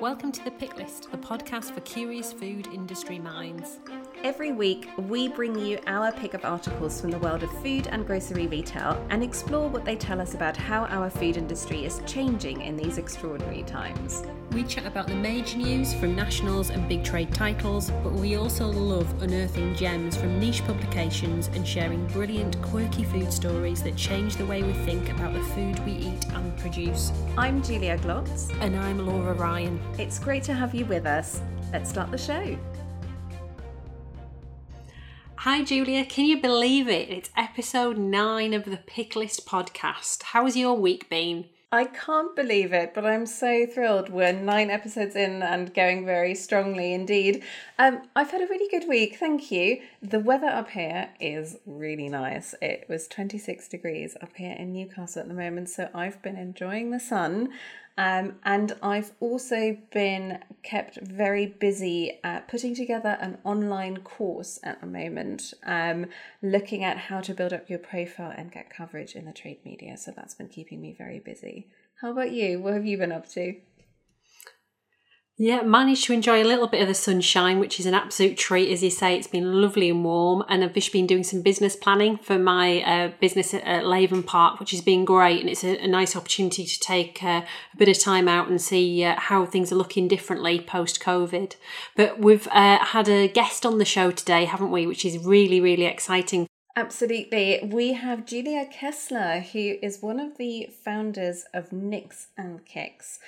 Welcome to The Pick List, the podcast for curious food industry minds. Every week, we bring you our pick of articles from the world of food and grocery retail and explore what they tell us about how our food industry is changing in these extraordinary times. We chat about the major news from nationals and big trade titles, but we also love unearthing gems from niche publications and sharing brilliant, quirky food stories that change the way we think about the food we eat and produce. I'm Julia Glotz. And I'm Laura Ryan. It's great to have you with us. Let's start the show. Hi, Julia. Can you believe it? It's episode nine of the Pick List podcast. How has your week been? I can't believe it, but I'm so thrilled. We're nine episodes in and going very strongly indeed. Um, I've had a really good week, thank you. The weather up here is really nice. It was 26 degrees up here in Newcastle at the moment, so I've been enjoying the sun. Um, and I've also been kept very busy uh, putting together an online course at the moment, um, looking at how to build up your profile and get coverage in the trade media. So that's been keeping me very busy. How about you? What have you been up to? Yeah, managed to enjoy a little bit of the sunshine, which is an absolute treat. As you say, it's been lovely and warm, and I've just been doing some business planning for my uh, business at, at Laven Park, which has been great. And it's a, a nice opportunity to take uh, a bit of time out and see uh, how things are looking differently post COVID. But we've uh, had a guest on the show today, haven't we? Which is really, really exciting. Absolutely. We have Julia Kessler, who is one of the founders of Nix and Kix.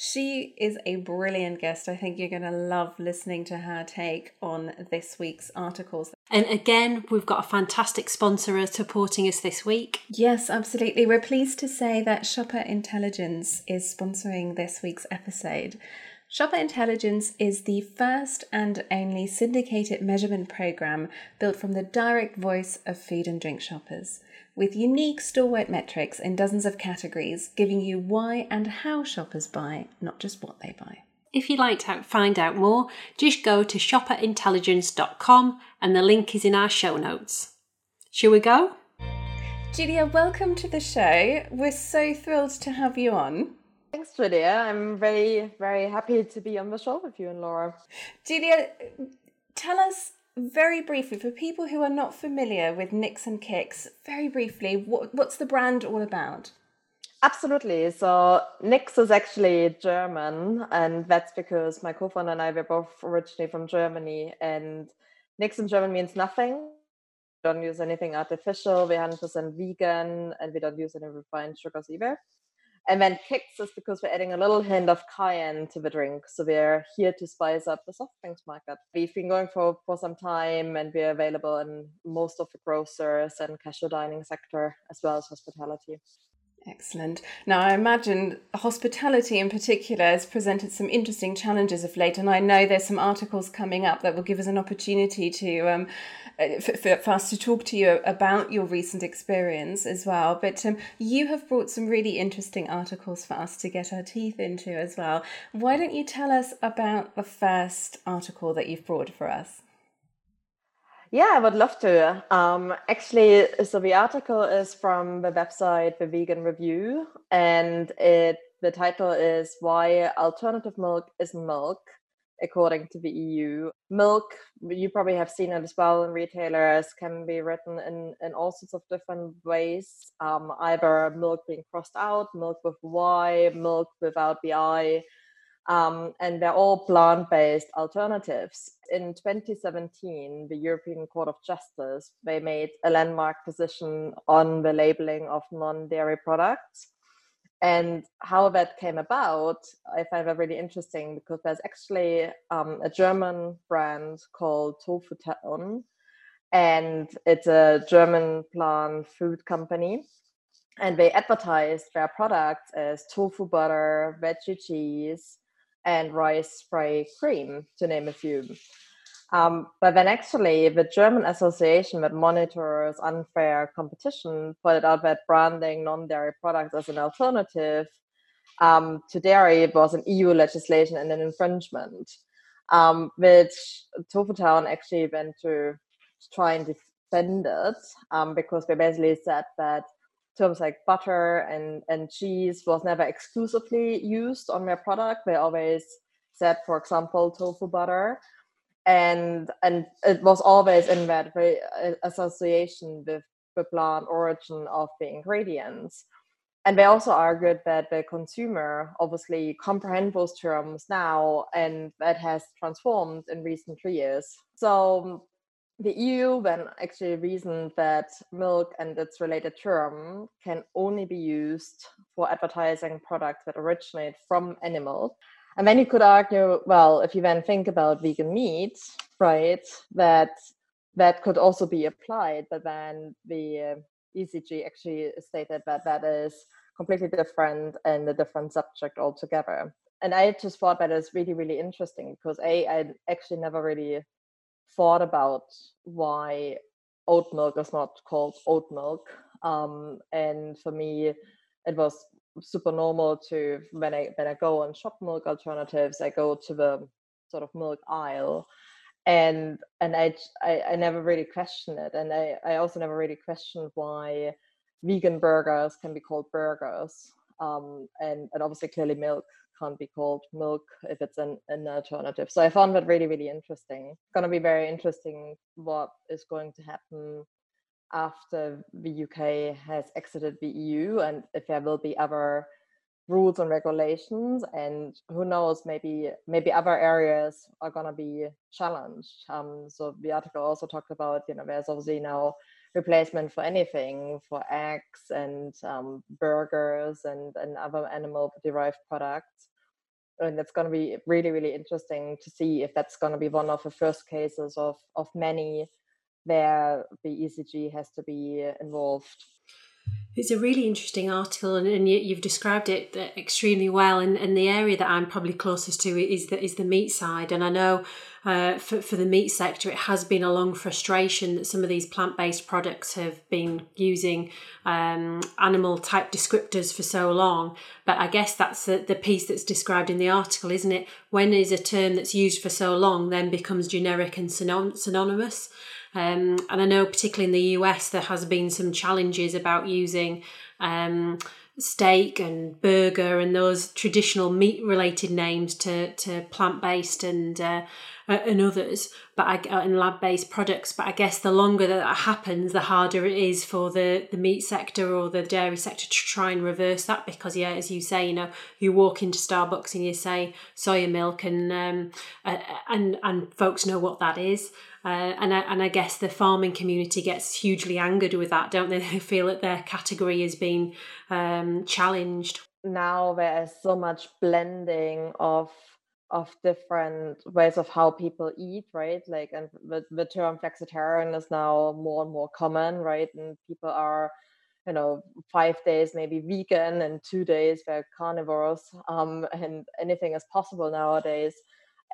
She is a brilliant guest. I think you're going to love listening to her take on this week's articles. And again, we've got a fantastic sponsor supporting us this week. Yes, absolutely. We're pleased to say that Shopper Intelligence is sponsoring this week's episode. Shopper Intelligence is the first and only syndicated measurement program built from the direct voice of food and drink shoppers with unique store-wide metrics in dozens of categories, giving you why and how shoppers buy, not just what they buy. If you'd like to find out more, just go to shopperintelligence.com and the link is in our show notes. Shall we go? Julia, welcome to the show. We're so thrilled to have you on. Thanks, Julia. I'm very, very happy to be on the show with you and Laura. Julia, tell us very briefly, for people who are not familiar with Nix and Kix, very briefly, what, what's the brand all about? Absolutely. So Nix is actually German, and that's because my co-founder and I were both originally from Germany. And Nix in German means nothing. We don't use anything artificial. We're 100% vegan, and we don't use any refined sugars either. And then Kix is because we're adding a little hint of cayenne to the drink. So we're here to spice up the soft drinks market. We've been going for, for some time and we're available in most of the grocers and casual dining sector as well as hospitality. Excellent. Now, I imagine hospitality in particular has presented some interesting challenges of late, and I know there's some articles coming up that will give us an opportunity to um, for, for, us to talk to you about your recent experience as well. But um, you have brought some really interesting articles for us to get our teeth into as well. Why don't you tell us about the first article that you've brought for us? Yeah, I would love to. Um, actually, so the article is from the website The Vegan Review, and it the title is "Why Alternative Milk Isn't Milk." According to the EU, milk you probably have seen it as well in retailers can be written in in all sorts of different ways. Um, either milk being crossed out, milk with Y, milk without the I um, and they're all plant based alternatives. In 2017, the European Court of Justice they made a landmark decision on the labeling of non dairy products. And how that came about, I find that really interesting because there's actually um, a German brand called Tofu Town, and it's a German plant food company and they advertised their products as tofu butter, veggie cheese, and rice spray cream, to name a few. Um, but then actually, the German association that monitors unfair competition pointed out that branding non-dairy products as an alternative um, to dairy was an EU legislation and an infringement, um, which Tofu Town actually went to try and defend it um, because they basically said that terms like butter and, and cheese was never exclusively used on their product. They always said, for example, tofu butter. And and it was always in that uh, association with the plant origin of the ingredients. And they also argued that the consumer obviously comprehend those terms now, and that has transformed in recent years. So the EU then actually reasoned that milk and its related term can only be used for advertising products that originate from animals. And then you could argue, well, if you then think about vegan meat, right, that that could also be applied, but then the uh, ECJ actually stated that that is completely different and a different subject altogether. And I just thought that is really, really interesting because A, I actually never really thought about why oat milk is not called oat milk. Um, and for me, it was super normal to when I when I go and shop milk alternatives, I go to the sort of milk aisle, and and I I, I never really questioned it, and I I also never really questioned why vegan burgers can be called burgers, um, and and obviously clearly milk can't be called milk if it's an, an alternative. So I found that really, really interesting. Going to be very interesting what is going to happen after the UK has exited the EU and if there will be other rules and regulations and who knows maybe maybe other areas are going to be challenged. Um, so the article also talked about you know there's obviously now replacement for anything for eggs and um, burgers and, and other animal derived products. And it's going to be really really interesting to see if that's going to be one of the first cases of of many where the ECJ has to be involved it's a really interesting article, and, and you, have described it uh, extremely well. And, and the area that I'm probably closest to is the is the meat side. And I know uh, for for the meat sector, it has been a long frustration that some of these plant based products have been using um, animal type descriptors for so long. But I guess that's the, the piece that's described in the article, isn't it? When is a term that's used for so long then becomes generic and synonymous? Um, and I know, particularly in the US, there has been some challenges about using um, steak and burger and those traditional meat related names to, to plant based and uh, and others, but I, and lab based products. But I guess the longer that, that happens, the harder it is for the, the meat sector or the dairy sector to try and reverse that. Because yeah, as you say, you know, you walk into Starbucks and you say soya milk, and um, uh, and and folks know what that is. Uh, and I, and I guess the farming community gets hugely angered with that, don't they? They feel that their category is being um, challenged. Now there is so much blending of of different ways of how people eat, right? Like, and the, the term flexitarian is now more and more common, right? And people are, you know, five days maybe vegan and two days they're carnivores, um, and anything is possible nowadays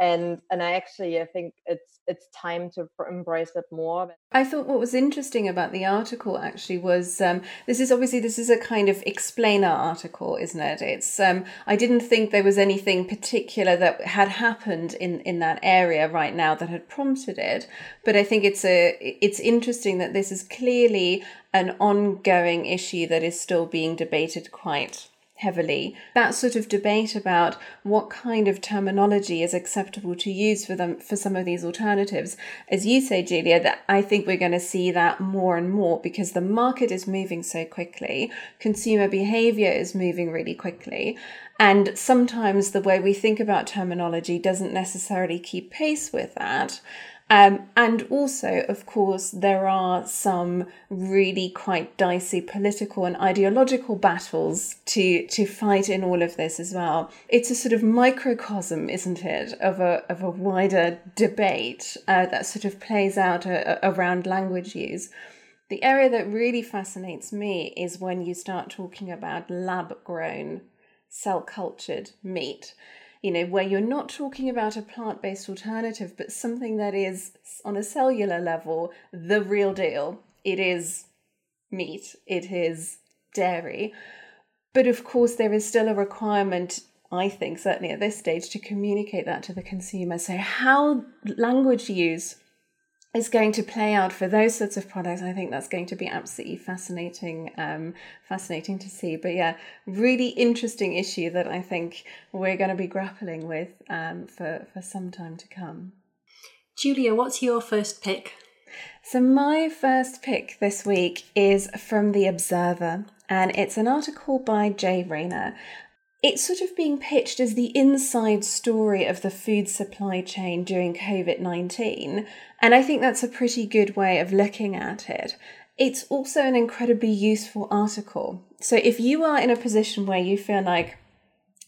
and and I actually I think it's it's time to embrace it more. I thought what was interesting about the article actually was um, this is obviously this is a kind of explainer article, isn't it? It's um, I didn't think there was anything particular that had happened in in that area right now that had prompted it, but I think it's a it's interesting that this is clearly an ongoing issue that is still being debated quite heavily. That sort of debate about what kind of terminology is acceptable to use for them for some of these alternatives, as you say, Julia, that I think we're going to see that more and more because the market is moving so quickly, consumer behavior is moving really quickly. And sometimes the way we think about terminology doesn't necessarily keep pace with that. Um, and also, of course, there are some really quite dicey political and ideological battles to to fight in all of this as well. It's a sort of microcosm, isn't it, of a of a wider debate uh, that sort of plays out a, a, around language use. The area that really fascinates me is when you start talking about lab grown, cell cultured meat you know, where you're not talking about a plant based alternative, but something that is on a cellular level the real deal. It is meat, it is dairy. But of course, there is still a requirement, I think, certainly at this stage, to communicate that to the consumer. So, how language use is going to play out for those sorts of products. I think that's going to be absolutely fascinating, um, fascinating to see. But yeah, really interesting issue that I think we're going to be grappling with um, for for some time to come. Julia, what's your first pick? So my first pick this week is from the Observer, and it's an article by Jay Rayner it's sort of being pitched as the inside story of the food supply chain during COVID 19. And I think that's a pretty good way of looking at it. It's also an incredibly useful article. So if you are in a position where you feel like,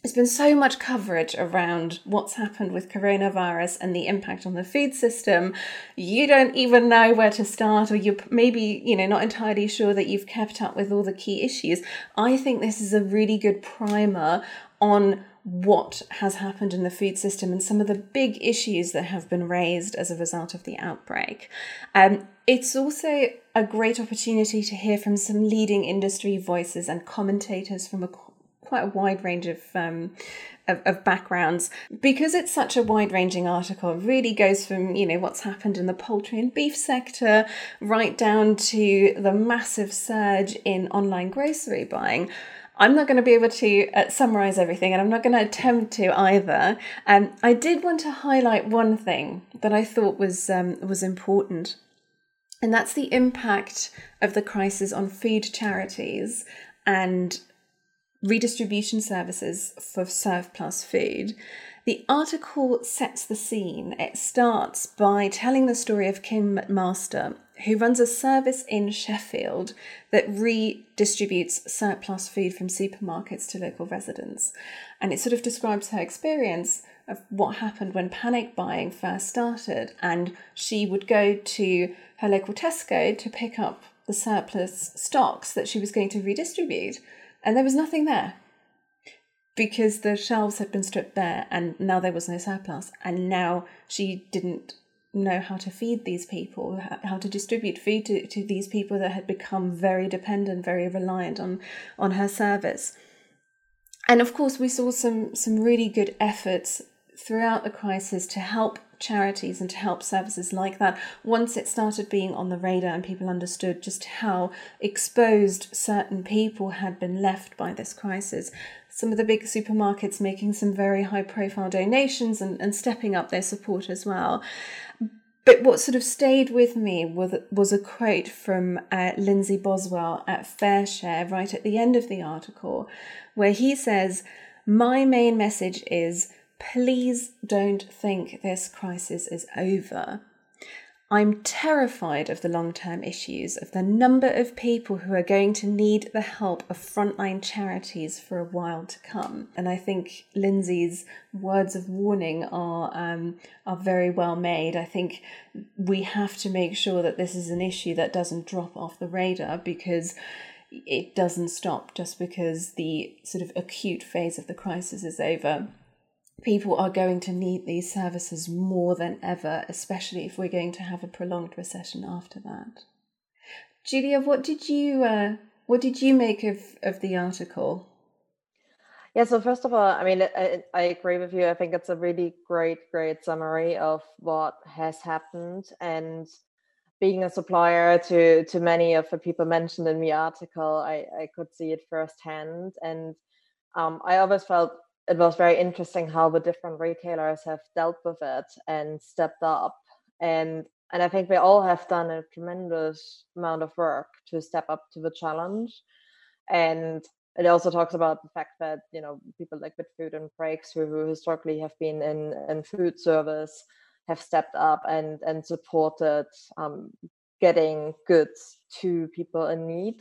there's been so much coverage around what's happened with coronavirus and the impact on the food system. You don't even know where to start, or you're maybe, you know, not entirely sure that you've kept up with all the key issues. I think this is a really good primer on what has happened in the food system and some of the big issues that have been raised as a result of the outbreak. Um, it's also a great opportunity to hear from some leading industry voices and commentators from a quite a wide range of um, of, of, backgrounds because it's such a wide ranging article it really goes from you know what's happened in the poultry and beef sector right down to the massive surge in online grocery buying I'm not going to be able to uh, summarize everything, and I'm not going to attempt to either. Um, I did want to highlight one thing that I thought was um, was important, and that's the impact of the crisis on food charities and redistribution services for surplus food. The article sets the scene. It starts by telling the story of Kim McMaster, who runs a service in Sheffield that redistributes surplus food from supermarkets to local residents. And it sort of describes her experience of what happened when panic buying first started. And she would go to her local Tesco to pick up the surplus stocks that she was going to redistribute and there was nothing there. Because the shelves had been stripped bare and now there was no surplus and now she didn't know how to feed these people how to distribute food to, to these people that had become very dependent very reliant on on her service. And of course we saw some some really good efforts throughout the crisis to help charities and to help services like that once it started being on the radar and people understood just how exposed certain people had been left by this crisis. Some of the big supermarkets making some very high profile donations and, and stepping up their support as well. But what sort of stayed with me was, was a quote from uh, Lindsay Boswell at FareShare right at the end of the article, where he says, My main message is please don't think this crisis is over. I'm terrified of the long term issues, of the number of people who are going to need the help of frontline charities for a while to come. And I think Lindsay's words of warning are, um, are very well made. I think we have to make sure that this is an issue that doesn't drop off the radar because it doesn't stop just because the sort of acute phase of the crisis is over people are going to need these services more than ever, especially if we're going to have a prolonged recession after that. Julia, what did you uh, what did you make of of the article? Yeah, so first of all, I mean, I, I agree with you. I think it's a really great, great summary of what has happened and being a supplier to to many of the people mentioned in the article, I, I could see it firsthand. And um, I always felt it was very interesting how the different retailers have dealt with it and stepped up. And and i think we all have done a tremendous amount of work to step up to the challenge. And it also talks about the fact that you know people like Food and Brakes who, who historically have been in in food service have stepped up and and supported um, getting goods to people in need.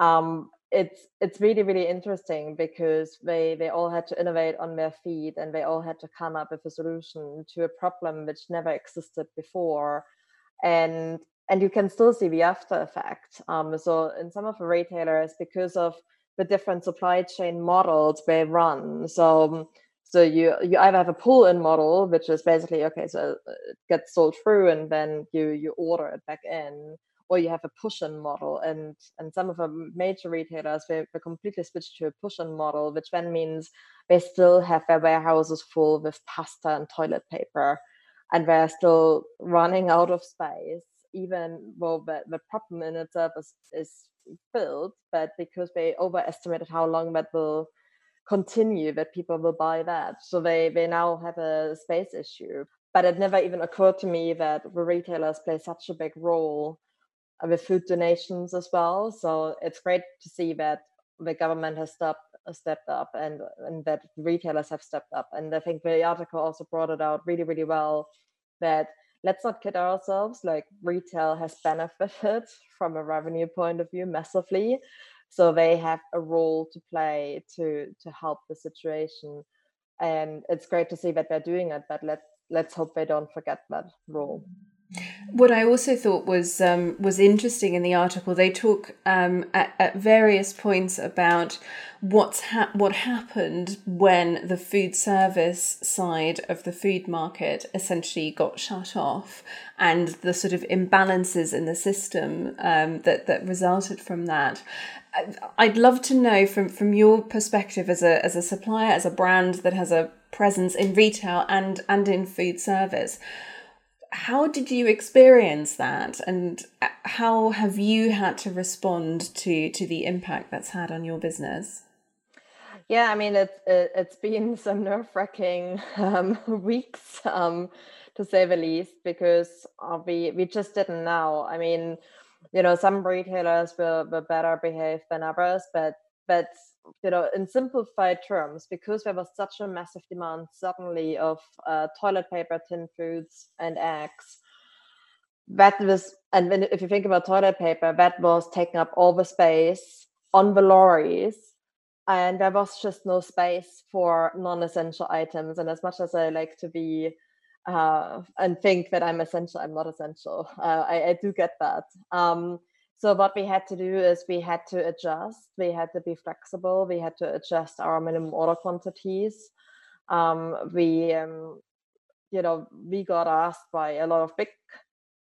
Um, it's it's really really interesting because they they all had to innovate on their feet and they all had to come up with a solution to a problem which never existed before. And and you can still see the after effect. Um, so in some of the retailers because of the different supply chain models they run so so you you either have a pull in model which is basically okay so it gets sold through and then you you order it back in or you have a push-in model and and some of the major retailers they, they completely switched to a push-in model which then means they still have their warehouses full with pasta and toilet paper and they're still running out of space, even though the, the problem in itself is, is filled, but because they overestimated how long that will continue, that people will buy that. So they, they now have a space issue. But it never even occurred to me that the retailers play such a big role with food donations as well. So it's great to see that the government has stepped uh, stepped up and and that retailers have stepped up. And I think the article also brought it out really really well that let's not kid ourselves. Like retail has benefited from a revenue point of view massively, so they have a role to play to to help the situation. And it's great to see that they're doing it, but let's let's hope they don't forget that role. What I also thought was um, was interesting in the article, they talk um, at, at, various points about what's ha- what happened when the food service side of the food market essentially got shut off, and the sort of imbalances in the system um, that that resulted from that. I'd love to know from from your perspective as a as a supplier, as a brand that has a presence in retail and and in food service how did you experience that? And uh, how have you had to respond to to the impact that's had on your business? Yeah i mean it's it's been some nerve-wracking um, weeks um, to say the least because uh, we we just didn't know. I mean you know some retailers were, were better behaved than others but but you know, in simplified terms, because there was such a massive demand suddenly of uh, toilet paper, tin foods, and eggs, that was, and when, if you think about toilet paper, that was taking up all the space on the lorries, and there was just no space for non-essential items. And as much as I like to be uh, and think that I'm essential, I'm not essential. Uh, I, I, do get that. Um, so what we had to do is we had to adjust. We had to be flexible. We had to adjust our minimum order quantities. Um, we, um, you know, we got asked by a lot of big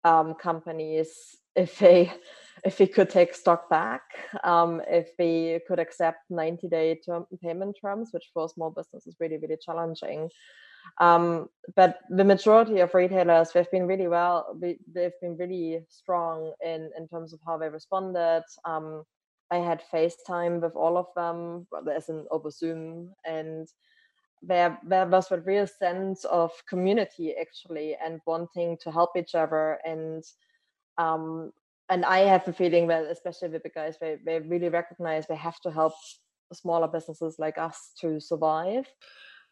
um, companies if they if we could take stock back, um, if we could accept 90 day term payment terms, which for small business is really really challenging. Um, but the majority of retailers, they've been really well. They've been really strong in in terms of how they responded. Um, I had FaceTime with all of them, as in over Zoom, and there there was a real sense of community actually, and wanting to help each other. And um, and I have a feeling that especially with the guys, they they really recognize they have to help smaller businesses like us to survive.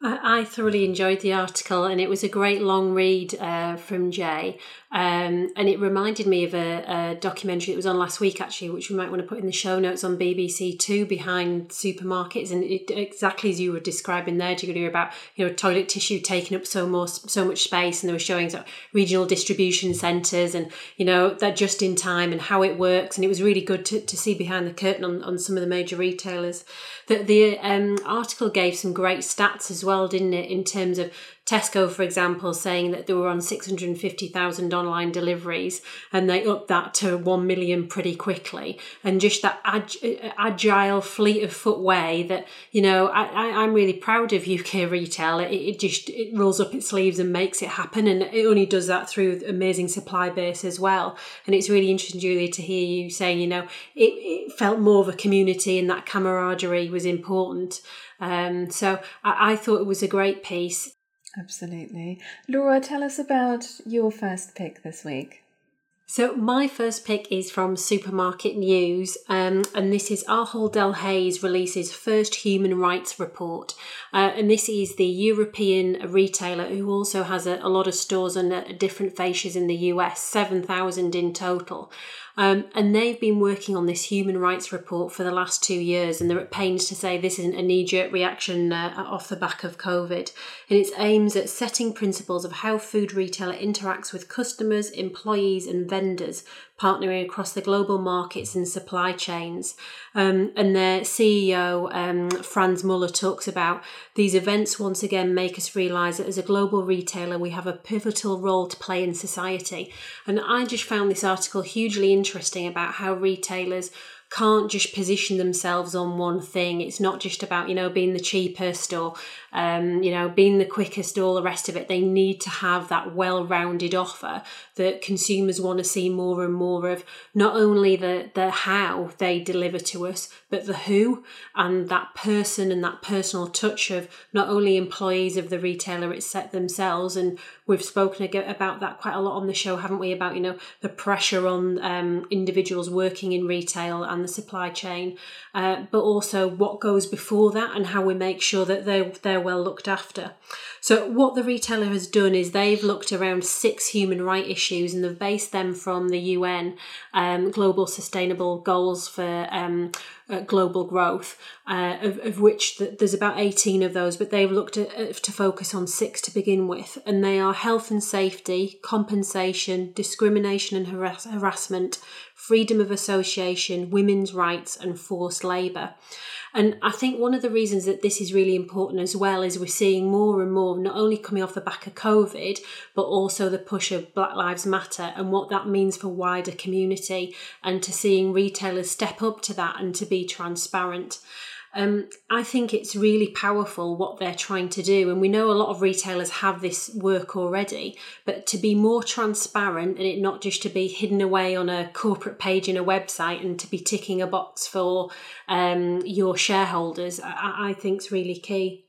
I, thoroughly enjoyed the article, and it was a great long read uh, from Jay. Um, and it reminded me of a, a, documentary that was on last week, actually, which we might want to put in the show notes on BBC Two behind supermarkets. And it, exactly as you were describing there, Julia, about you know toilet tissue taking up so more so much space, and they were showing sort of regional distribution centres, and you know that just in time and how it works. And it was really good to, to see behind the curtain on, on some of the major retailers. That the um, article gave some great stats as well, didn't it, in terms of Tesco, for example, saying that they were on 650,000 online deliveries and they upped that to 1 million pretty quickly. And just that ag- agile fleet of foot way that, you know, I, am really proud of UK retail. It, it, just it rolls up its sleeves and makes it happen. And it only does that through amazing supply base as well. And it's really interesting, Julia, to hear you saying, you know, it, it felt more of a community and that camaraderie was important. Um, so I, I thought it was a great piece. Absolutely. Laura, tell us about your first pick this week. So my first pick is from Supermarket News, um, and this is Ahold Delhaize releases first human rights report, uh, and this is the European retailer who also has a, a lot of stores and different fascias in the US, seven thousand in total. Um, and they've been working on this human rights report for the last two years, and they're at pains to say this isn't a knee jerk reaction uh, off the back of COVID. And it's aims at setting principles of how food retailer interacts with customers, employees, and vendors partnering across the global markets and supply chains. Um, and their CEO, um, Frans Muller, talks about these events once again make us realise that as a global retailer, we have a pivotal role to play in society. And I just found this article hugely interesting about how retailers can't just position themselves on one thing. It's not just about, you know, being the cheapest or, um, you know, being the quickest, all the rest of it. They need to have that well rounded offer that consumers want to see more and more of, not only the, the how they deliver to us, but the who and that person and that personal touch of not only employees of the retailer it's set themselves. And we've spoken about that quite a lot on the show, haven't we? About, you know, the pressure on um, individuals working in retail and the supply chain, uh, but also what goes before that and how we make sure that they're, they're well looked after. So, what the retailer has done is they've looked around six human rights issues and they've based them from the UN um, Global Sustainable Goals for um, uh, global growth, uh, of, of, which th- there's about 18 of those, but they've looked at, to focus on six to begin with, and they are health and safety, compensation, discrimination and harass- harassment, freedom of association, women's rights, and forced labour. And I think one of the reasons that this is really important as well is we're seeing more and more, not only coming off the back of COVID, but also the push of Black Lives Matter and what that means for wider community and to seeing retailers step up to that and to be transparent. Um, I think it's really powerful what they're trying to do. And we know a lot of retailers have this work already, but to be more transparent and it not just to be hidden away on a corporate page in a website and to be ticking a box for um, your shareholders, I, I think is really key.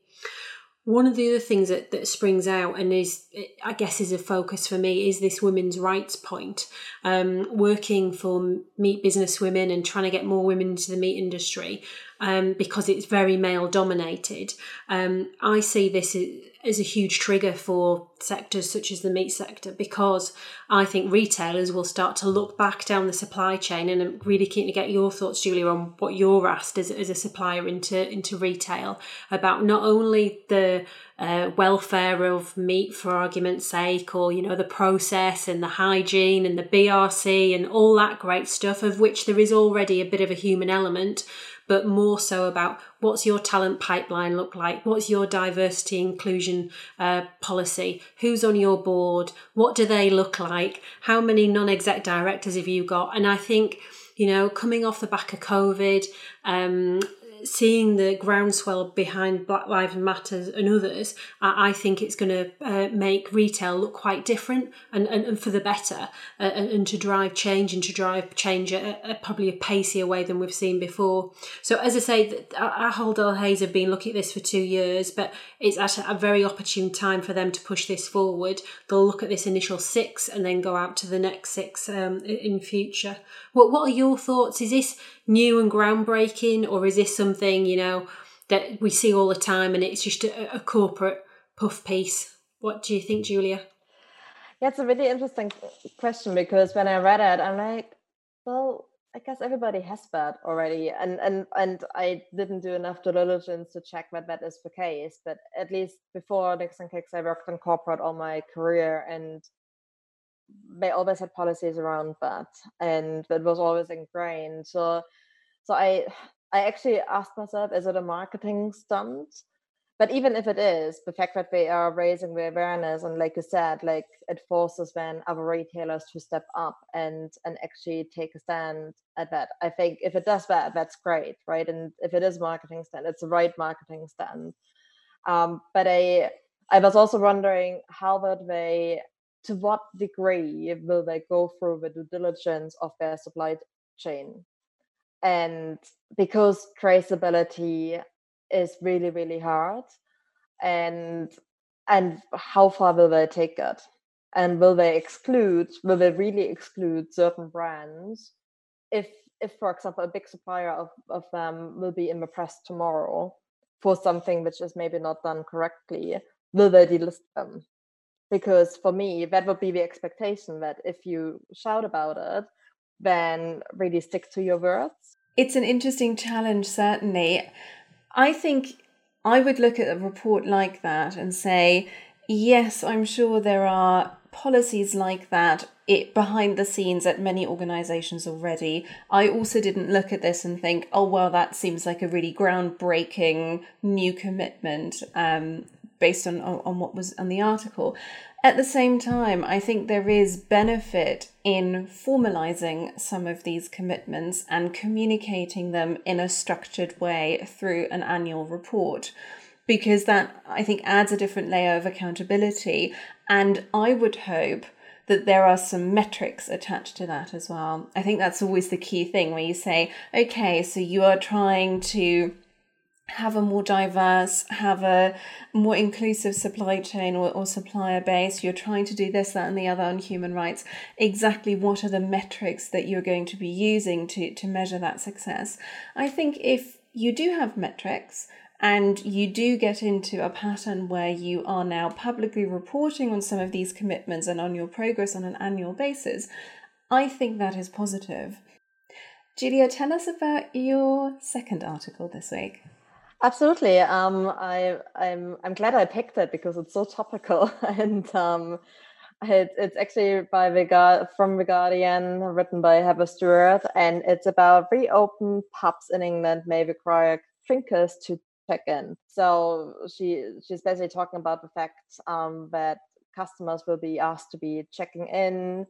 One of the other things that, that springs out and is, I guess, is a focus for me is this women's rights point. Um, working for meat business women and trying to get more women into the meat industry um, because it's very male dominated. Um, I see this as a huge trigger for sectors such as the meat sector because I think retailers will start to look back down the supply chain. And I'm really keen to get your thoughts, Julia, on what you're asked as, as a supplier into, into retail about not only the uh, welfare of meat for argument's sake, or you know the process and the hygiene and the BRC and all that great stuff, of which there is already a bit of a human element, but more so about what's your talent pipeline look like? What's your diversity inclusion uh, policy? Who's on your board? What do they look like? How many non exec directors have you got? And I think, you know, coming off the back of COVID, um, seeing the groundswell behind Black Lives Matters and others, I, I think it's going to uh, make retail look quite different and, and, and for the better, uh, and, and, to drive change and to drive change at, probably a pacier way than we've seen before. So, as I say, Ahold Delhaize have been looking at this for two years, but it's at a very opportune time for them to push this forward. They'll look at this initial six and then go out to the next six um, in future. What What are your thoughts? Is this new and groundbreaking, or is this something you know that we see all the time and it's just a, a corporate puff piece? What do you think, Julia? Yeah, it's a really interesting question because when I read it, I'm like, well, I guess everybody has that already, and and and I didn't do enough diligence to check that that is the case. But at least before Nix and Kix, I worked in corporate all my career, and they always had policies around that and it was always ingrained. So so i i actually asked myself is it a marketing stunt? But even if it is the fact that they are raising the awareness and like you said like it forces then other retailers to step up and and actually take a stand at that. I think if it does that that's great right? And if it is marketing stand it's the right marketing stand. Um, but i i was also wondering how would they to what degree will they go through the due diligence of their supply chain? And because traceability is really, really hard, and and how far will they take it? And will they exclude, will they really exclude certain brands if if for example a big supplier of, of them will be in the press tomorrow for something which is maybe not done correctly, will they delist them? Because for me that would be the expectation that if you shout about it then really stick to your words. It's an interesting challenge certainly. I think i would look at a report like that and say yes i'm sure there are policies like that it behind the scenes at many organizations already. I also didn't look at this and think oh well that seems like a really groundbreaking new commitment um, based on, on what was on the article. At the same time, I think there is benefit in formalizing some of these commitments and communicating them in a structured way through an annual report because that I think adds a different layer of accountability. And I would hope that there are some metrics attached to that as well. I think that's always the key thing where you say, okay, so you are trying to have a more diverse, have a more inclusive supply chain or, or supplier base. You're trying to do this, that, and the other on human rights. Exactly what are the metrics that you're going to be using to, to measure that success? I think if you do have metrics and you do get into a pattern where you are now publicly reporting on some of these commitments and on your progress on an annual basis, I think that is positive. Julia, tell us about your second article this week. Absolutely. Um, I, I'm I'm glad I picked it because it's so topical, and um, it, it's actually by the from the Guardian, written by Heather Stewart, and it's about reopened pubs in England may require drinkers to check in. So she she's basically talking about the fact um, that customers will be asked to be checking in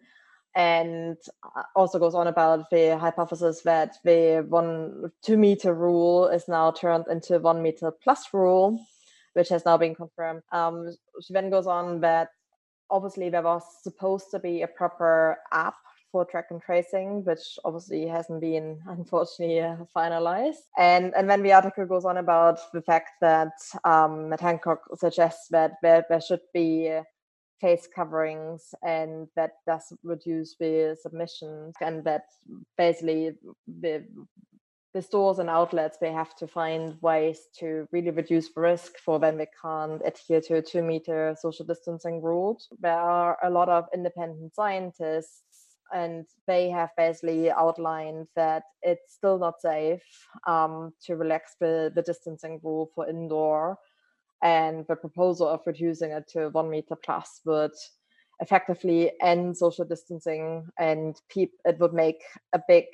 and uh, also goes on about the hypothesis that the one two meter rule is now turned into one meter plus rule, which has now been confirmed. Um, she then goes on that obviously there was supposed to be a proper app for track and tracing, which obviously hasn't been unfortunately uh, finalized. And and then the article goes on about the fact that um, Matt Hancock suggests that there, there should be face coverings and that does reduce the submissions and that basically the the stores and outlets they have to find ways to really reduce risk for when they can't adhere to a two meter social distancing rule. There are a lot of independent scientists and they have basically outlined that it's still not safe um, to relax the, the distancing rule for indoor and the proposal of reducing it to one meter plus would effectively end social distancing and it would make a big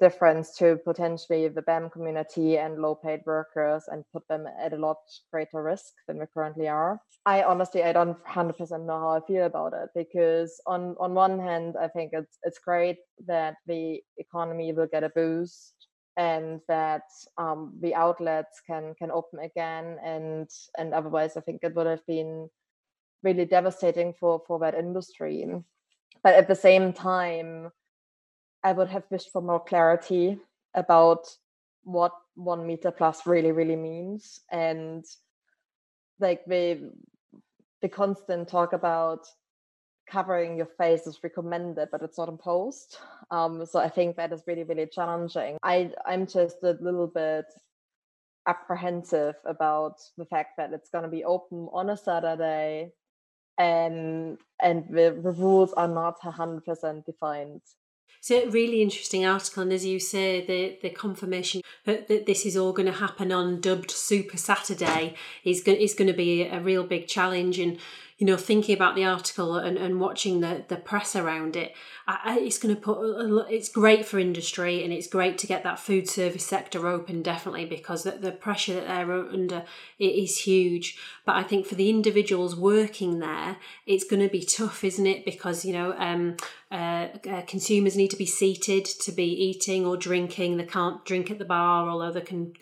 difference to potentially the BAME community and low paid workers and put them at a lot greater risk than we currently are. I honestly I don't 100% know how I feel about it because on on one hand I think it's it's great that the economy will get a boost and that um, the outlets can can open again and and otherwise I think it would have been really devastating for for that industry. But at the same time I would have wished for more clarity about what one meter plus really really means and like the the constant talk about covering your face is recommended, but it's not imposed. Um, so I think that is really, really challenging. I I'm just a little bit apprehensive about the fact that it's going to be open on a Saturday, and and the, the rules are not hundred percent defined. So really interesting article, and as you say, the the confirmation that, that this is all going to happen on dubbed Super Saturday is going is going to be a real big challenge. And you know, thinking about the article and, and watching the, the press around it, I, it's going to put, it's great for industry and it's great to get that food service sector open, definitely, because the, the pressure that they're under is huge. But I think for the individuals working there, it's going to be tough, isn't it? Because, you know, um, uh, uh, consumers need to be seated to be eating or drinking. They can't drink at the bar, although they can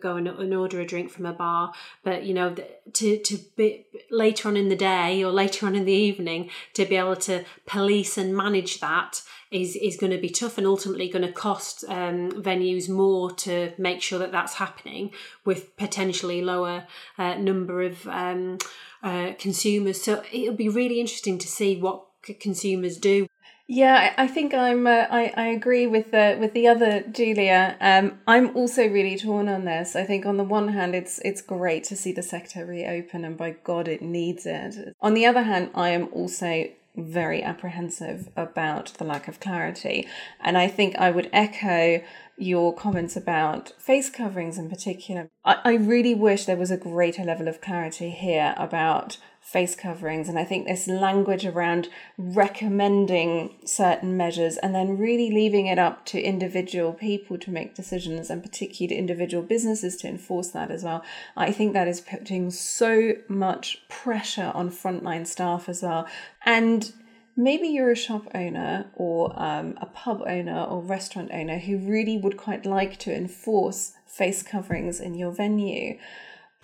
go and order a drink from a bar. But, you know, to, to be later on in the day, day or later on in the evening to be able to police and manage that is is going to be tough and ultimately going to cost um, venues more to make sure that that's happening with potentially lower uh, number of um, uh, consumers. So it'll be really interesting to see what consumers do yeah, I think I'm. Uh, I I agree with the with the other Julia. Um, I'm also really torn on this. I think on the one hand, it's it's great to see the sector reopen, and by God, it needs it. On the other hand, I am also very apprehensive about the lack of clarity, and I think I would echo your comments about face coverings in particular. I, I really wish there was a greater level of clarity here about face coverings. And I think this language around recommending certain measures and then really leaving it up to individual people to make decisions and particularly to individual businesses to enforce that as well. I think that is putting so much pressure on frontline staff as well. And maybe you're a shop owner or um, a pub owner or restaurant owner who really would quite like to enforce face coverings in your venue.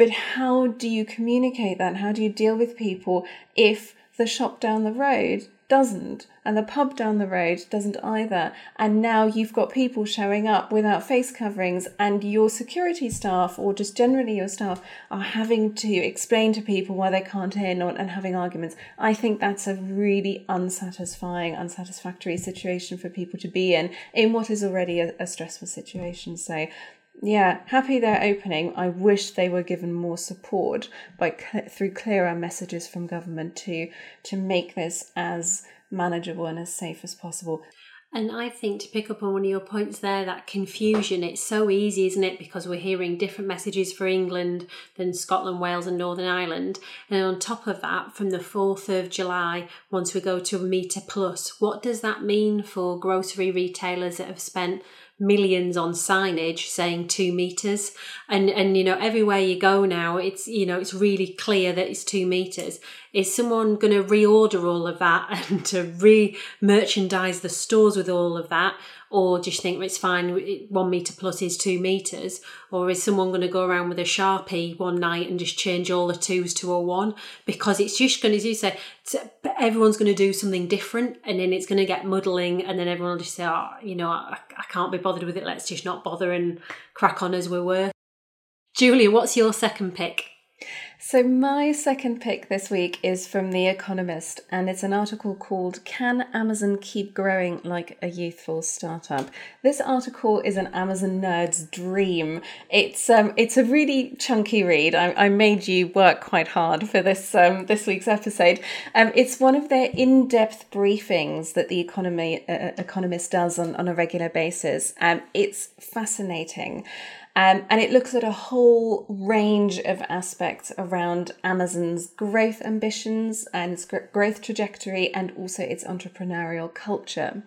But how do you communicate that? How do you deal with people if the shop down the road doesn't and the pub down the road doesn't either? And now you've got people showing up without face coverings and your security staff or just generally your staff are having to explain to people why they can't in and having arguments. I think that's a really unsatisfying unsatisfactory situation for people to be in in what is already a, a stressful situation. So yeah, happy they're opening. I wish they were given more support by through clearer messages from government to to make this as manageable and as safe as possible. And I think to pick up on one of your points there, that confusion, it's so easy, isn't it? Because we're hearing different messages for England than Scotland, Wales, and Northern Ireland. And on top of that, from the 4th of July, once we go to a metre plus, what does that mean for grocery retailers that have spent millions on signage saying two meters. And and you know everywhere you go now it's you know it's really clear that it's two meters. Is someone going to reorder all of that and to re-merchandise the stores with all of that or just think it's fine one meter plus is two meters or is someone going to go around with a sharpie one night and just change all the twos to a one? Because it's just going to as you say everyone's going to do something different and then it's going to get muddling and then everyone will just say oh you know I, I can't be bothered with it let's just not bother and crack on as we were. Julia what's your second pick so, my second pick this week is from The Economist, and it's an article called Can Amazon Keep Growing Like a Youthful Startup? This article is an Amazon nerd's dream. It's um, it's a really chunky read. I, I made you work quite hard for this um, this week's episode. Um, it's one of their in depth briefings that The Economy, uh, Economist does on, on a regular basis. Um, it's fascinating. Um, and it looks at a whole range of aspects around Amazon's growth ambitions and its growth trajectory and also its entrepreneurial culture.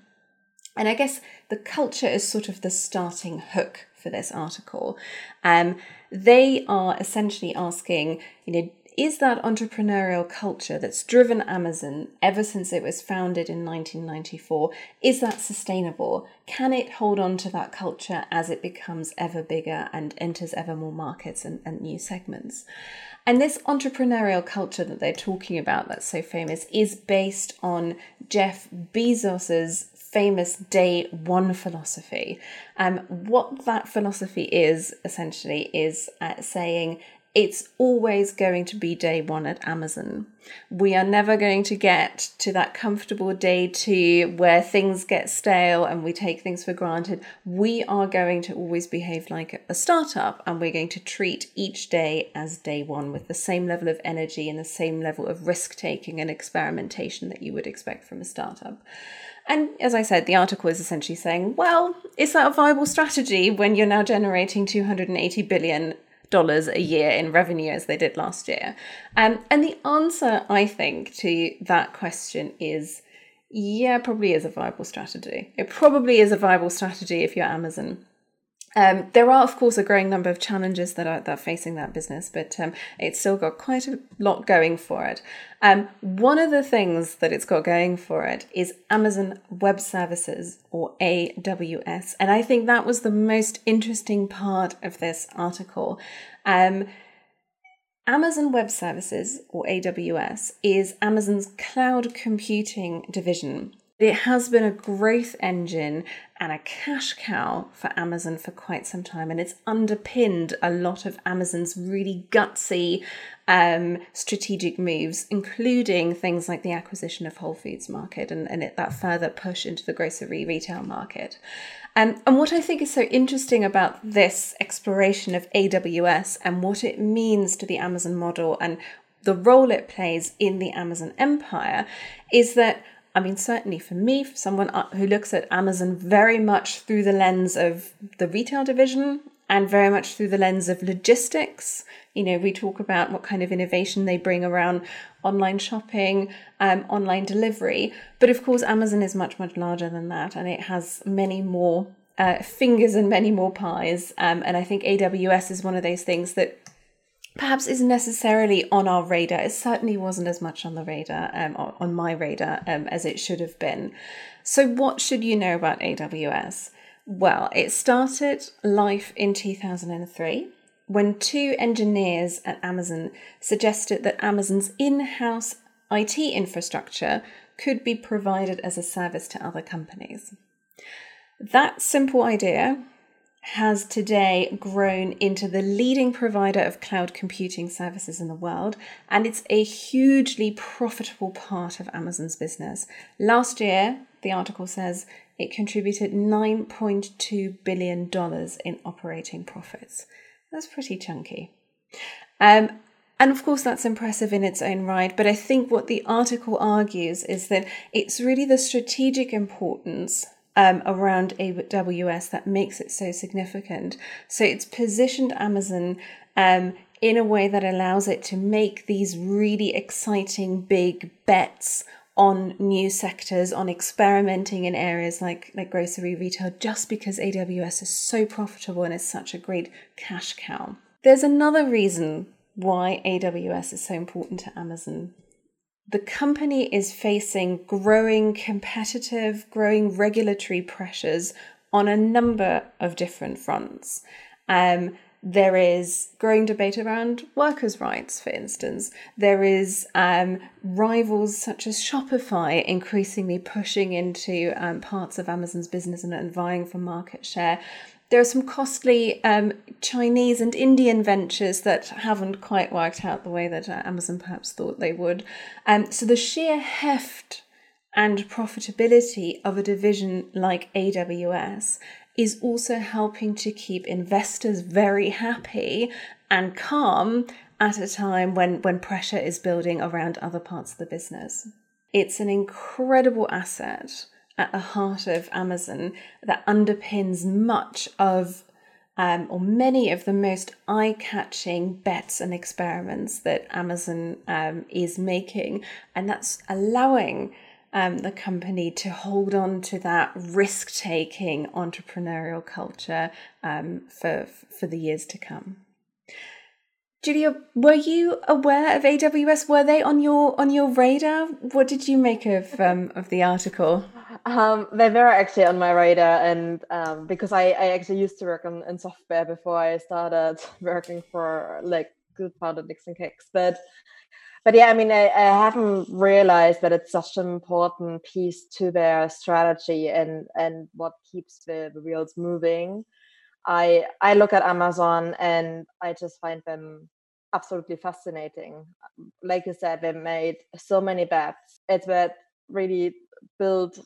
And I guess the culture is sort of the starting hook for this article. Um, they are essentially asking, you know, is that entrepreneurial culture that's driven Amazon ever since it was founded in 1994, is that sustainable? Can it hold on to that culture as it becomes ever bigger and enters ever more markets and, and new segments? And this entrepreneurial culture that they're talking about that's so famous is based on Jeff Bezos's famous day one philosophy. Um, what that philosophy is essentially is uh, saying it's always going to be day one at Amazon. We are never going to get to that comfortable day two where things get stale and we take things for granted. We are going to always behave like a startup and we're going to treat each day as day one with the same level of energy and the same level of risk taking and experimentation that you would expect from a startup. And as I said, the article is essentially saying, well, is that a viable strategy when you're now generating 280 billion dollars a year in revenue as they did last year? Um, and the answer, I think, to that question is yeah, probably is a viable strategy. It probably is a viable strategy if you're Amazon. Um, there are, of course, a growing number of challenges that are, that are facing that business, but um, it's still got quite a lot going for it. Um, one of the things that it's got going for it is Amazon Web Services, or AWS. And I think that was the most interesting part of this article. Um, Amazon Web Services, or AWS, is Amazon's cloud computing division. It has been a growth engine and a cash cow for Amazon for quite some time, and it's underpinned a lot of Amazon's really gutsy um, strategic moves, including things like the acquisition of Whole Foods Market and, and it, that further push into the grocery retail market. Um, and what I think is so interesting about this exploration of AWS and what it means to the Amazon model and the role it plays in the Amazon empire is that I mean, certainly for me, for someone uh, who looks at Amazon very much through the lens of the retail division and very much through the lens of logistics. You know, we talk about what kind of innovation they bring around online shopping, um, online delivery. But of course, Amazon is much, much larger than that, and it has many more uh, fingers and many more pies. Um, and I think AWS is one of those things that perhaps isn't necessarily on our radar. It certainly wasn't as much on the radar, um, on my radar, um, as it should have been. So, what should you know about AWS? Well, it started life in 2003 when two engineers at Amazon suggested that Amazon's in house IT infrastructure could be provided as a service to other companies. That simple idea has today grown into the leading provider of cloud computing services in the world, and it's a hugely profitable part of Amazon's business. Last year, the article says it contributed $9.2 billion in operating profits. That's pretty chunky. Um, and of course, that's impressive in its own right. But I think what the article argues is that it's really the strategic importance um, around AWS that makes it so significant. So it's positioned Amazon um, in a way that allows it to make these really exciting big bets on new sectors, on experimenting in areas like, like grocery retail, just because AWS is so profitable and is such a great cash cow. There's another reason why AWS is so important to Amazon. The company is facing growing competitive, growing regulatory pressures on a number of different fronts. Um, there is growing debate around workers' rights, for instance. There is um, rivals such as Shopify increasingly pushing into um, parts of Amazon's business and, and, vying for market share. There are some costly um, Chinese and Indian ventures that haven't quite worked out the way that uh, Amazon perhaps thought they would. Um, so the sheer heft and profitability of a division like AWS is also helping to keep investors very happy and calm at a time when, when pressure is building around other parts of the business. It's an incredible asset at the heart of Amazon that underpins much of um, or many of the most eye catching bets and experiments that Amazon um, is making. And that's allowing um, the company to hold on to that risk taking entrepreneurial culture um, for, for the years to come. Julia, were you aware of AWS? Were they on your on your radar? What did you make of um, of the article? Um, they were actually on my radar, and um, because I, I actually used to work on in software before I started working for like good founder Nix and Kix, but but yeah, I mean, I, I haven't realized that it's such an important piece to their strategy and and what keeps the, the wheels moving. I I look at Amazon and I just find them absolutely fascinating. Like you said, they made so many bets. It's that really build,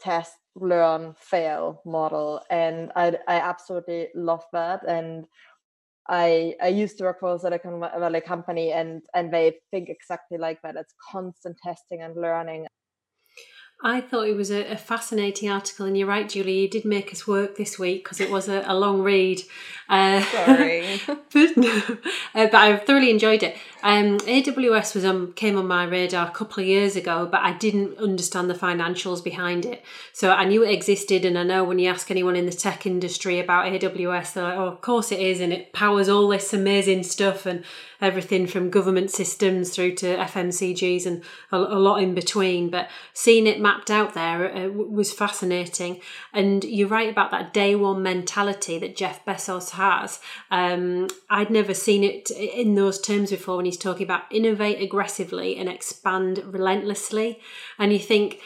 test, learn, fail model, and I I absolutely love that. And I I used to work for a Silicon Valley company, and and they think exactly like that. It's constant testing and learning. I thought it was a, a, fascinating article, and you're right, Julie. You did make us work this week because it was a, a, long read. Uh, Sorry, but, uh, but, I thoroughly enjoyed it. Um, AWS was came on my radar a couple of years ago, but I didn't understand the financials behind it. So I knew it existed, and I know when you ask anyone in the tech industry about AWS, they're like, "Oh, of course it is," and it powers all this amazing stuff and everything from government systems through to FMCGs and a, a lot in between. But seeing it mapped out there uh, was fascinating. And you're right about that day one mentality that Jeff Bezos has. Um, I'd never seen it in those terms before when he's talking about innovate aggressively and expand relentlessly. And you think,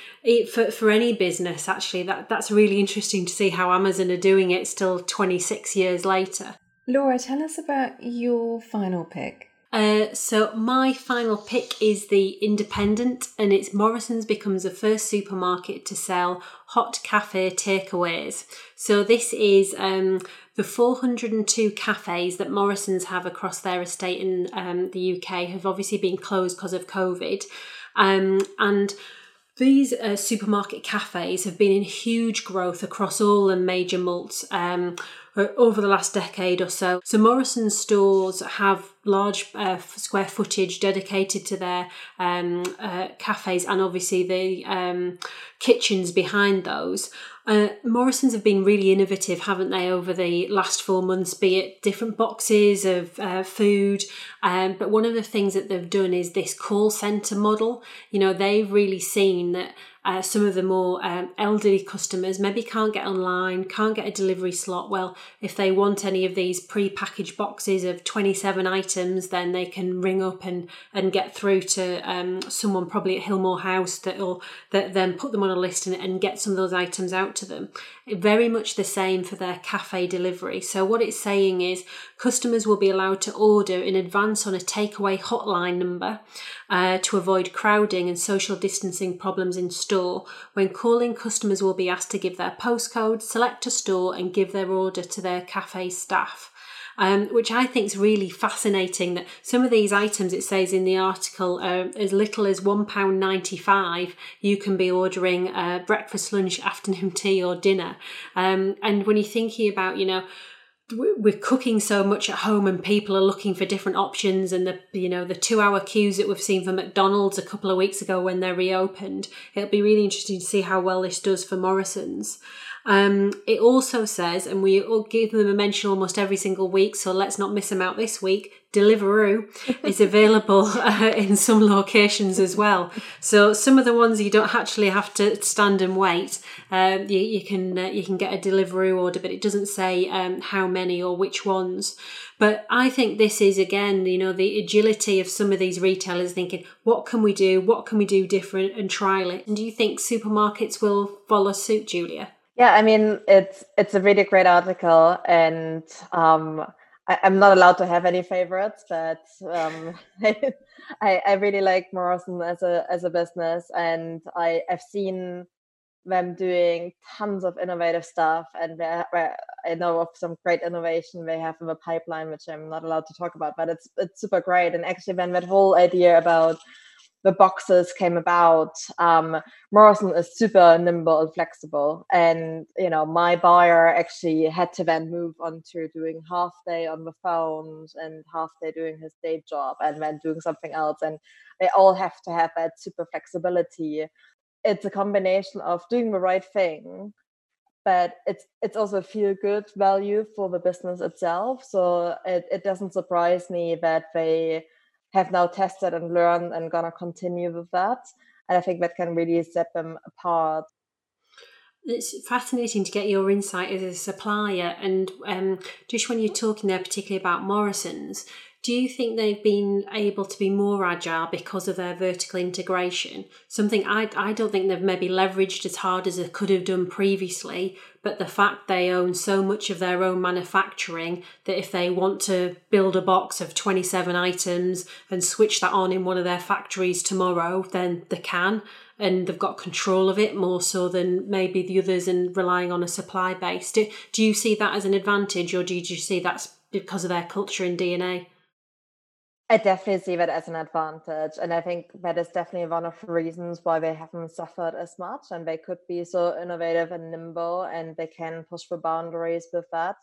for, for any business actually that that's really interesting to see how amazon are doing it still 26 years later Laura, tell us about your final pick. Uh, so my final pick is the Independent, and it's Morrison's becomes the first supermarket to sell hot cafe takeaways. So this is um, the 402 cafes that Morrison's have across their estate in um, the UK have obviously been closed because of COVID, um, and these uh, supermarket cafes have been in huge growth across all the major malts. Um, over the last decade or so. So Morrison's stores have large uh, square footage dedicated to their um, uh, cafes and obviously the um, kitchens behind those. Uh, Morrison's have been really innovative, haven't they, over the last four months, be it different boxes of uh, food. Um, but one of the things that they've done is this call centre model. You know, they've really seen that uh, some of the more um, elderly customers maybe can't get online, can't get a delivery slot. Well, if they want any of these pre-packaged boxes of 27 items, then they can ring up and, and get through to um, someone probably at Hilmore House that'll that then put them on a list and, and get some of those items out to them. Very much the same for their cafe delivery. So what it's saying is customers will be allowed to order in advance on a takeaway hotline number uh, to avoid crowding and social distancing problems in store. When calling, customers will be asked to give their postcode, select a store, and give their order to their cafe staff. Um, which I think is really fascinating. That some of these items, it says in the article, uh, as little as one pound ninety five, you can be ordering uh, breakfast, lunch, afternoon tea, or dinner. Um, and when you're thinking about, you know we're cooking so much at home and people are looking for different options and the you know the two hour queues that we've seen for mcdonald's a couple of weeks ago when they're reopened it'll be really interesting to see how well this does for morrison's um, it also says, and we give them a mention almost every single week, so let's not miss them out this week. Deliveroo is available uh, in some locations as well. So some of the ones you don't actually have to stand and wait. Um, you, you, can uh, you can get a Deliveroo order, but it doesn't say um, how many or which ones. But I think this is again, you know, the agility of some of these retailers thinking, what can we do? What can we do different and trial it? And do you think supermarkets will follow suit, Julia? Yeah, I mean it's it's a really great article, and um, I, am not allowed to have any favorites, but um, I, I really like Morrison as a as a business, and I I've seen them doing tons of innovative stuff, and I know of some great innovation they have in the pipeline, which I'm not allowed to talk about, but it's it's super great. And actually, when that whole idea about the boxes came about, um, Morrison is super nimble and flexible. And, you know, my buyer actually had to then move on to doing half day on the phones and half day doing his day job and then doing something else. And they all have to have that super flexibility. It's a combination of doing the right thing, but it's it's also feel good value for the business itself. So it, it doesn't surprise me that they have now tested and learned and gonna continue with that. And I think that can really set them apart. It's fascinating to get your insight as a supplier. And um, just when you're talking there, particularly about Morrison's, do you think they've been able to be more agile because of their vertical integration? Something I, I don't think they've maybe leveraged as hard as they could have done previously, but the fact they own so much of their own manufacturing that if they want to build a box of 27 items and switch that on in one of their factories tomorrow, then they can and they've got control of it more so than maybe the others and relying on a supply base. Do, do you see that as an advantage or do you see that's because of their culture and DNA? I definitely see that as an advantage. And I think that is definitely one of the reasons why they haven't suffered as much and they could be so innovative and nimble and they can push the boundaries with that.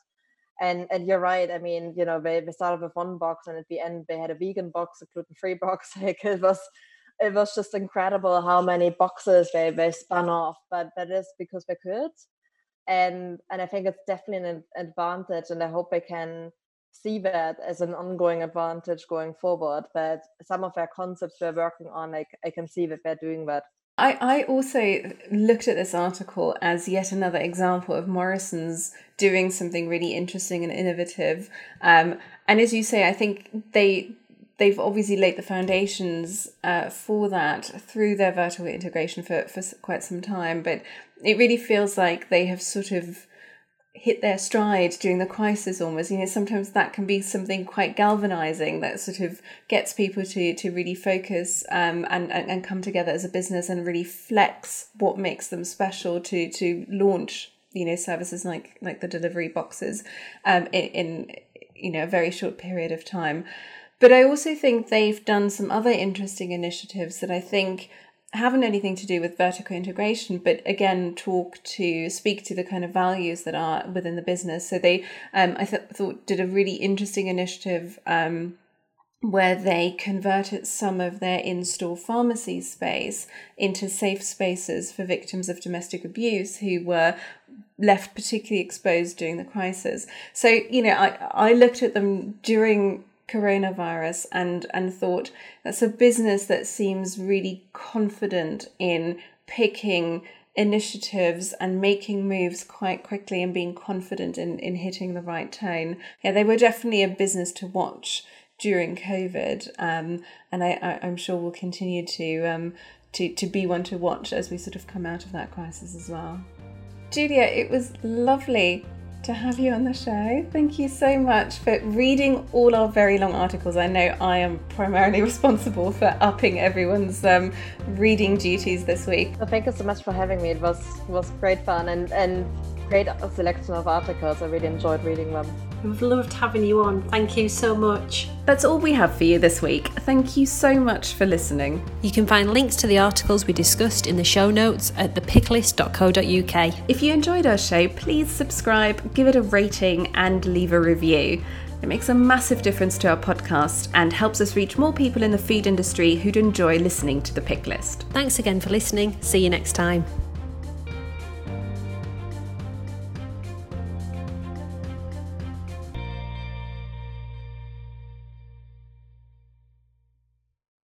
And and you're right. I mean, you know, they, they started with one box and at the end they had a vegan box, a gluten free box. Like it was it was just incredible how many boxes they, they spun off. But that is because they could. And and I think it's definitely an advantage and I hope they can see that as an ongoing advantage going forward. But some of their concepts we're working on, like I can see that they're doing that. I, I also looked at this article as yet another example of Morrison's doing something really interesting and innovative. Um, and as you say, I think they they've obviously laid the foundations uh, for that through their vertical integration for, for quite some time. But it really feels like they have sort of hit their stride during the crisis almost. You know sometimes that can be something quite galvanizing that sort of gets people to to really focus um, and, and and come together as a business and really flex what makes them special to to launch you know services like like the delivery boxes um in, in you know a very short period of time. But i also think they've done some other interesting initiatives that i think haven't anything to do with vertical integration, but again, talk to speak to the kind of values that are within the business. So they, um, I th- thought, did a really interesting initiative um, where they converted some of their in-store pharmacy space into safe spaces for victims of domestic abuse who were left particularly exposed during the crisis. So, you know, I, I looked at them during coronavirus and and thought that's a business that seems really confident in picking initiatives and making moves quite quickly and being confident in, in hitting the right tone. Yeah, they were definitely a business to watch during COVID, um, and I, I, am sure will continue to um, to to be one to watch as we sort of come out of that crisis as well. Julia, it was lovely to have you on the show. Thank you so much for reading all our very long articles. I know I am primarily responsible for upping everyone's um, reading duties this week. Well, thank you so much for having me. It was was great fun and and great selection of articles. I really enjoyed reading them. We've loved having you on. Thank you so much. That's all we have for you this week. Thank you so much for listening. You can find links to the articles we discussed in the show notes at thepicklist.co.uk. If you enjoyed our show, please subscribe, give it a rating, and leave a review. It makes a massive difference to our podcast and helps us reach more people in the food industry who'd enjoy listening to the pick list. Thanks again for listening. See you next time.